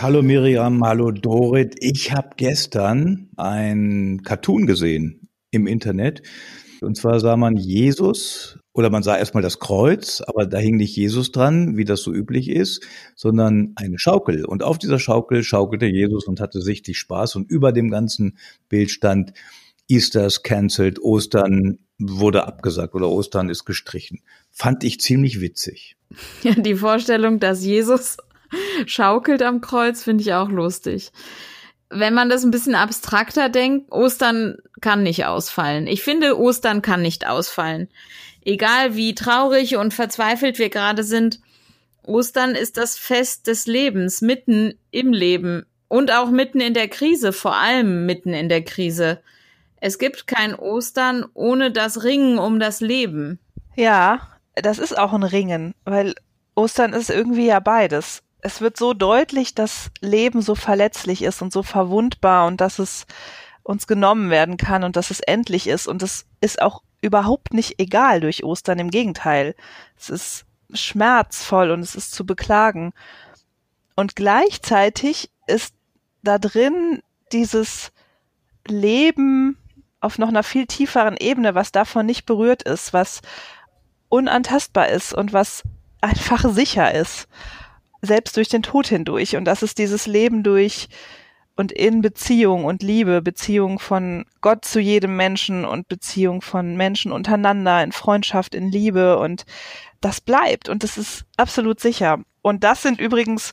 Hallo Miriam, hallo Dorit. Ich habe gestern ein Cartoon gesehen im Internet. Und zwar sah man Jesus oder man sah erstmal das Kreuz, aber da hing nicht Jesus dran, wie das so üblich ist, sondern eine Schaukel. Und auf dieser Schaukel schaukelte Jesus und hatte sichtlich Spaß. Und über dem ganzen Bild stand Easter's cancelled, Ostern wurde abgesagt oder Ostern ist gestrichen. Fand ich ziemlich witzig. Ja, die Vorstellung, dass Jesus schaukelt am Kreuz, finde ich auch lustig. Wenn man das ein bisschen abstrakter denkt, Ostern kann nicht ausfallen. Ich finde, Ostern kann nicht ausfallen. Egal wie traurig und verzweifelt wir gerade sind, Ostern ist das Fest des Lebens, mitten im Leben und auch mitten in der Krise, vor allem mitten in der Krise. Es gibt kein Ostern ohne das Ringen um das Leben. Ja, das ist auch ein Ringen, weil Ostern ist irgendwie ja beides es wird so deutlich, dass Leben so verletzlich ist und so verwundbar und dass es uns genommen werden kann und dass es endlich ist. Und es ist auch überhaupt nicht egal durch Ostern. Im Gegenteil. Es ist schmerzvoll und es ist zu beklagen. Und gleichzeitig ist da drin dieses Leben auf noch einer viel tieferen Ebene, was davon nicht berührt ist, was unantastbar ist und was einfach sicher ist selbst durch den Tod hindurch. Und das ist dieses Leben durch und in Beziehung und Liebe, Beziehung von Gott zu jedem Menschen und Beziehung von Menschen untereinander, in Freundschaft, in Liebe und das bleibt und das ist absolut sicher. Und das sind übrigens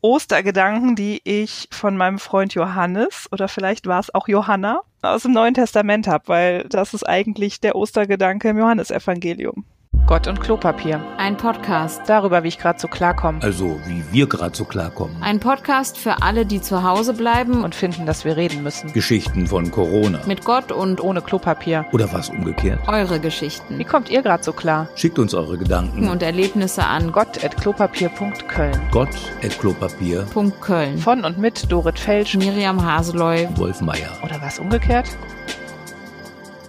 Ostergedanken, die ich von meinem Freund Johannes oder vielleicht war es auch Johanna aus dem Neuen Testament habe, weil das ist eigentlich der Ostergedanke im Johannesevangelium. Gott und Klopapier. Ein Podcast. Darüber, wie ich gerade so klarkomme. Also, wie wir gerade so klarkommen. Ein Podcast für alle, die zu Hause bleiben und finden, dass wir reden müssen. Geschichten von Corona. Mit Gott und ohne Klopapier. Oder was umgekehrt. Eure Geschichten. Wie kommt ihr gerade so klar? Schickt uns eure Gedanken und Erlebnisse an gott.klopapier.köln. Gott.klopapier.köln. Von und mit Dorit Felsch, Miriam Haseloy, Wolf Meier. Oder was umgekehrt?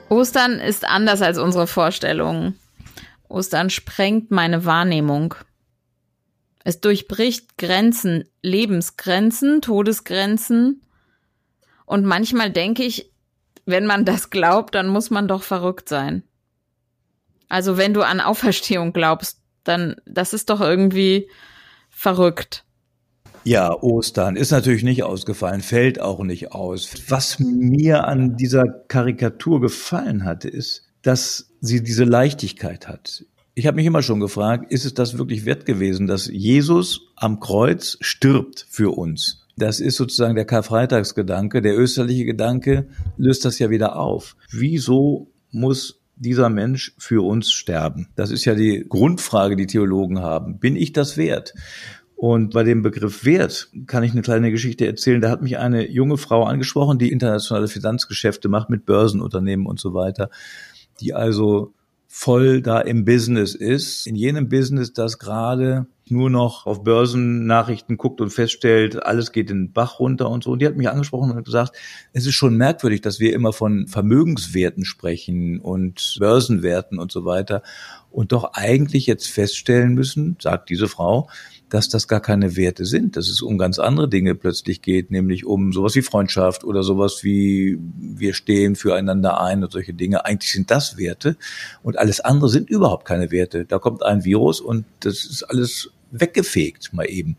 Ostern ist anders als unsere Vorstellungen. Ostern sprengt meine Wahrnehmung. Es durchbricht Grenzen, Lebensgrenzen, Todesgrenzen. Und manchmal denke ich, wenn man das glaubt, dann muss man doch verrückt sein. Also wenn du an Auferstehung glaubst, dann, das ist doch irgendwie verrückt. Ja, Ostern ist natürlich nicht ausgefallen, fällt auch nicht aus. Was mir an dieser Karikatur gefallen hatte, ist, dass sie diese Leichtigkeit hat. Ich habe mich immer schon gefragt, ist es das wirklich wert gewesen, dass Jesus am Kreuz stirbt für uns? Das ist sozusagen der Karfreitagsgedanke. Der österliche Gedanke löst das ja wieder auf. Wieso muss dieser Mensch für uns sterben? Das ist ja die Grundfrage, die Theologen haben. Bin ich das wert? Und bei dem Begriff Wert kann ich eine kleine Geschichte erzählen. Da hat mich eine junge Frau angesprochen, die internationale Finanzgeschäfte macht mit Börsenunternehmen und so weiter die also voll da im Business ist, in jenem Business, das gerade nur noch auf Börsennachrichten guckt und feststellt, alles geht den Bach runter und so. Und die hat mich angesprochen und gesagt, es ist schon merkwürdig, dass wir immer von Vermögenswerten sprechen und Börsenwerten und so weiter und doch eigentlich jetzt feststellen müssen, sagt diese Frau, dass das gar keine Werte sind, dass es um ganz andere Dinge plötzlich geht, nämlich um sowas wie Freundschaft oder sowas wie wir stehen füreinander ein und solche Dinge. Eigentlich sind das Werte und alles andere sind überhaupt keine Werte. Da kommt ein Virus und das ist alles weggefegt mal eben.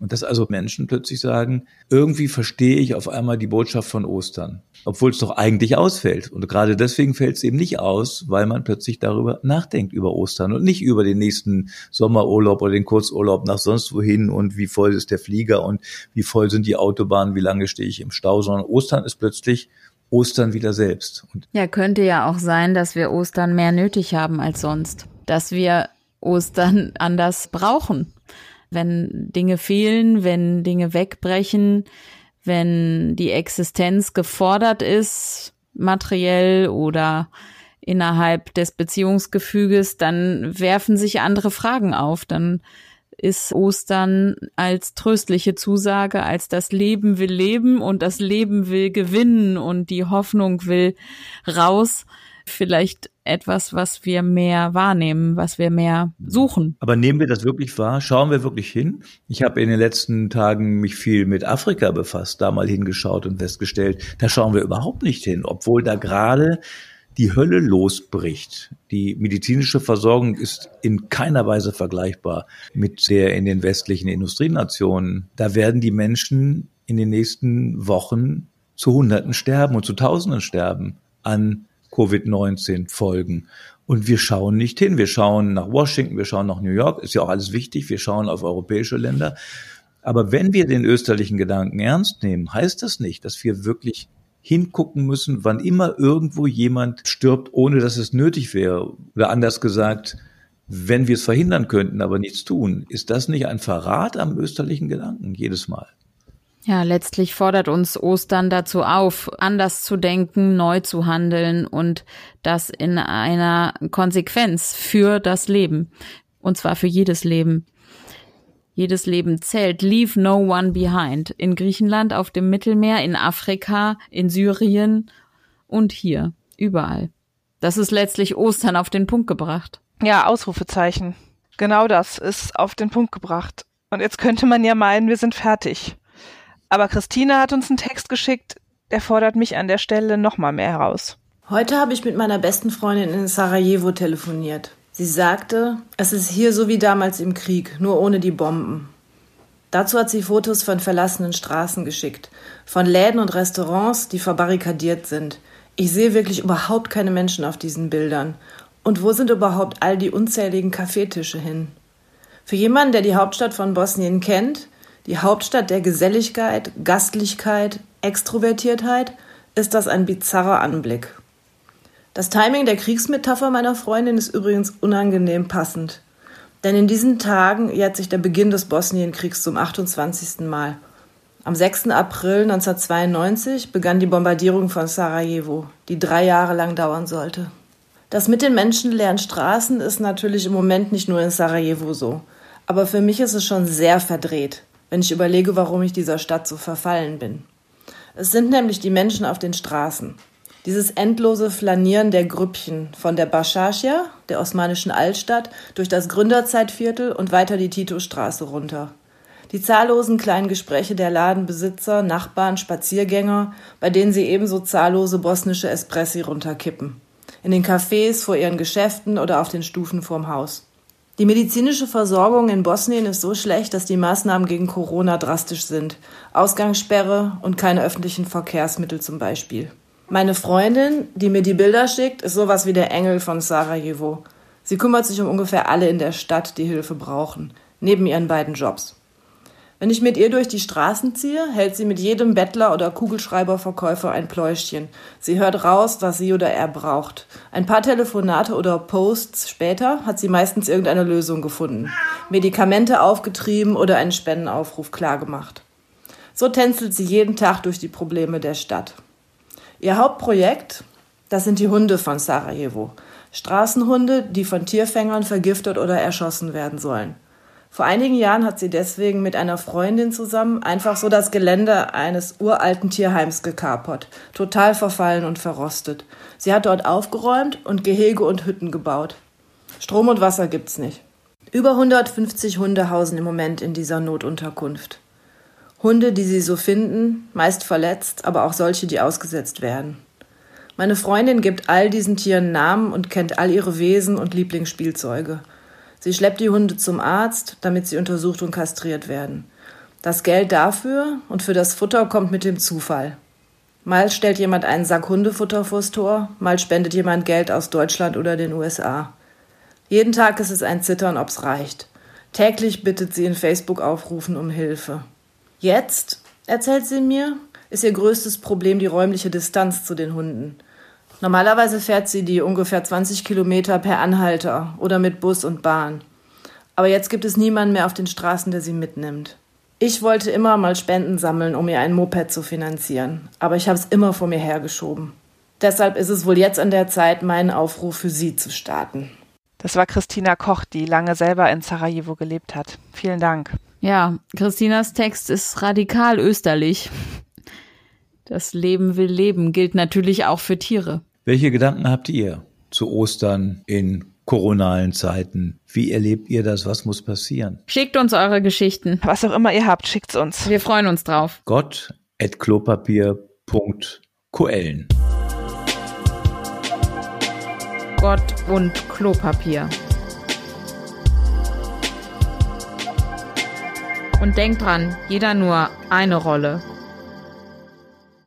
Und dass also Menschen plötzlich sagen, irgendwie verstehe ich auf einmal die Botschaft von Ostern, obwohl es doch eigentlich ausfällt. Und gerade deswegen fällt es eben nicht aus, weil man plötzlich darüber nachdenkt, über Ostern und nicht über den nächsten Sommerurlaub oder den Kurzurlaub nach sonst wohin und wie voll ist der Flieger und wie voll sind die Autobahnen, wie lange stehe ich im Stau, sondern Ostern ist plötzlich Ostern wieder selbst. Und ja, könnte ja auch sein, dass wir Ostern mehr nötig haben als sonst. Dass wir Ostern anders brauchen wenn Dinge fehlen, wenn Dinge wegbrechen, wenn die Existenz gefordert ist, materiell oder innerhalb des Beziehungsgefüges, dann werfen sich andere Fragen auf. Dann ist Ostern als tröstliche Zusage, als das Leben will leben und das Leben will gewinnen und die Hoffnung will raus. Vielleicht etwas, was wir mehr wahrnehmen, was wir mehr suchen. Aber nehmen wir das wirklich wahr? Schauen wir wirklich hin? Ich habe in den letzten Tagen mich viel mit Afrika befasst, da mal hingeschaut und festgestellt, da schauen wir überhaupt nicht hin, obwohl da gerade die Hölle losbricht. Die medizinische Versorgung ist in keiner Weise vergleichbar mit der in den westlichen Industrienationen. Da werden die Menschen in den nächsten Wochen zu Hunderten sterben und zu Tausenden sterben an Covid-19 Folgen. Und wir schauen nicht hin. Wir schauen nach Washington, wir schauen nach New York, ist ja auch alles wichtig. Wir schauen auf europäische Länder. Aber wenn wir den österlichen Gedanken ernst nehmen, heißt das nicht, dass wir wirklich hingucken müssen, wann immer irgendwo jemand stirbt, ohne dass es nötig wäre. Oder anders gesagt, wenn wir es verhindern könnten, aber nichts tun. Ist das nicht ein Verrat am österlichen Gedanken jedes Mal? Ja, letztlich fordert uns Ostern dazu auf, anders zu denken, neu zu handeln und das in einer Konsequenz für das Leben. Und zwar für jedes Leben. Jedes Leben zählt. Leave no one behind. In Griechenland, auf dem Mittelmeer, in Afrika, in Syrien und hier. Überall. Das ist letztlich Ostern auf den Punkt gebracht. Ja, Ausrufezeichen. Genau das ist auf den Punkt gebracht. Und jetzt könnte man ja meinen, wir sind fertig. Aber Christina hat uns einen Text geschickt, der fordert mich an der Stelle nochmal mehr heraus. Heute habe ich mit meiner besten Freundin in Sarajevo telefoniert. Sie sagte, es ist hier so wie damals im Krieg, nur ohne die Bomben. Dazu hat sie Fotos von verlassenen Straßen geschickt, von Läden und Restaurants, die verbarrikadiert sind. Ich sehe wirklich überhaupt keine Menschen auf diesen Bildern. Und wo sind überhaupt all die unzähligen Kaffeetische hin? Für jemanden, der die Hauptstadt von Bosnien kennt, die Hauptstadt der Geselligkeit, Gastlichkeit, Extrovertiertheit, ist das ein bizarrer Anblick. Das Timing der Kriegsmetapher meiner Freundin ist übrigens unangenehm passend. Denn in diesen Tagen jährt sich der Beginn des Bosnienkriegs zum 28. Mal. Am 6. April 1992 begann die Bombardierung von Sarajevo, die drei Jahre lang dauern sollte. Das mit den menschenleeren Straßen ist natürlich im Moment nicht nur in Sarajevo so. Aber für mich ist es schon sehr verdreht wenn ich überlege, warum ich dieser Stadt so verfallen bin. Es sind nämlich die Menschen auf den Straßen. Dieses endlose Flanieren der Grüppchen von der Baschaschia, der osmanischen Altstadt, durch das Gründerzeitviertel und weiter die Titostraße runter. Die zahllosen kleinen Gespräche der Ladenbesitzer, Nachbarn, Spaziergänger, bei denen sie ebenso zahllose bosnische Espressi runterkippen. In den Cafés, vor ihren Geschäften oder auf den Stufen vorm Haus. Die medizinische Versorgung in Bosnien ist so schlecht, dass die Maßnahmen gegen Corona drastisch sind. Ausgangssperre und keine öffentlichen Verkehrsmittel zum Beispiel. Meine Freundin, die mir die Bilder schickt, ist sowas wie der Engel von Sarajevo. Sie kümmert sich um ungefähr alle in der Stadt, die Hilfe brauchen, neben ihren beiden Jobs. Wenn ich mit ihr durch die Straßen ziehe, hält sie mit jedem Bettler oder Kugelschreiberverkäufer ein Pläuschchen. Sie hört raus, was sie oder er braucht. Ein paar Telefonate oder Posts später hat sie meistens irgendeine Lösung gefunden. Medikamente aufgetrieben oder einen Spendenaufruf klargemacht. So tänzelt sie jeden Tag durch die Probleme der Stadt. Ihr Hauptprojekt, das sind die Hunde von Sarajevo. Straßenhunde, die von Tierfängern vergiftet oder erschossen werden sollen. Vor einigen Jahren hat sie deswegen mit einer Freundin zusammen einfach so das Gelände eines uralten Tierheims gekapert, total verfallen und verrostet. Sie hat dort aufgeräumt und Gehege und Hütten gebaut. Strom und Wasser gibt's nicht. Über 150 Hunde hausen im Moment in dieser Notunterkunft. Hunde, die sie so finden, meist verletzt, aber auch solche, die ausgesetzt werden. Meine Freundin gibt all diesen Tieren Namen und kennt all ihre Wesen und Lieblingsspielzeuge. Sie schleppt die Hunde zum Arzt, damit sie untersucht und kastriert werden. Das Geld dafür und für das Futter kommt mit dem Zufall. Mal stellt jemand einen Sack Hundefutter vors Tor, mal spendet jemand Geld aus Deutschland oder den USA. Jeden Tag ist es ein Zittern, ob's reicht. Täglich bittet sie in Facebook-Aufrufen um Hilfe. Jetzt, erzählt sie mir, ist ihr größtes Problem die räumliche Distanz zu den Hunden. Normalerweise fährt sie die ungefähr 20 Kilometer per Anhalter oder mit Bus und Bahn. Aber jetzt gibt es niemanden mehr auf den Straßen, der sie mitnimmt. Ich wollte immer mal Spenden sammeln, um ihr ein Moped zu finanzieren, aber ich habe es immer vor mir hergeschoben. Deshalb ist es wohl jetzt an der Zeit, meinen Aufruf für sie zu starten. Das war Christina Koch, die lange selber in Sarajevo gelebt hat. Vielen Dank. Ja, Christinas Text ist radikal österlich. Das Leben will leben gilt natürlich auch für Tiere. Welche Gedanken habt ihr? zu Ostern in koronalen Zeiten. Wie erlebt ihr das? Was muss passieren? Schickt uns eure Geschichten. Was auch immer ihr habt, schickt's uns. Wir freuen uns drauf. Gott at klopapier.koellen. Gott und Klopapier. Und denkt dran, jeder nur eine Rolle.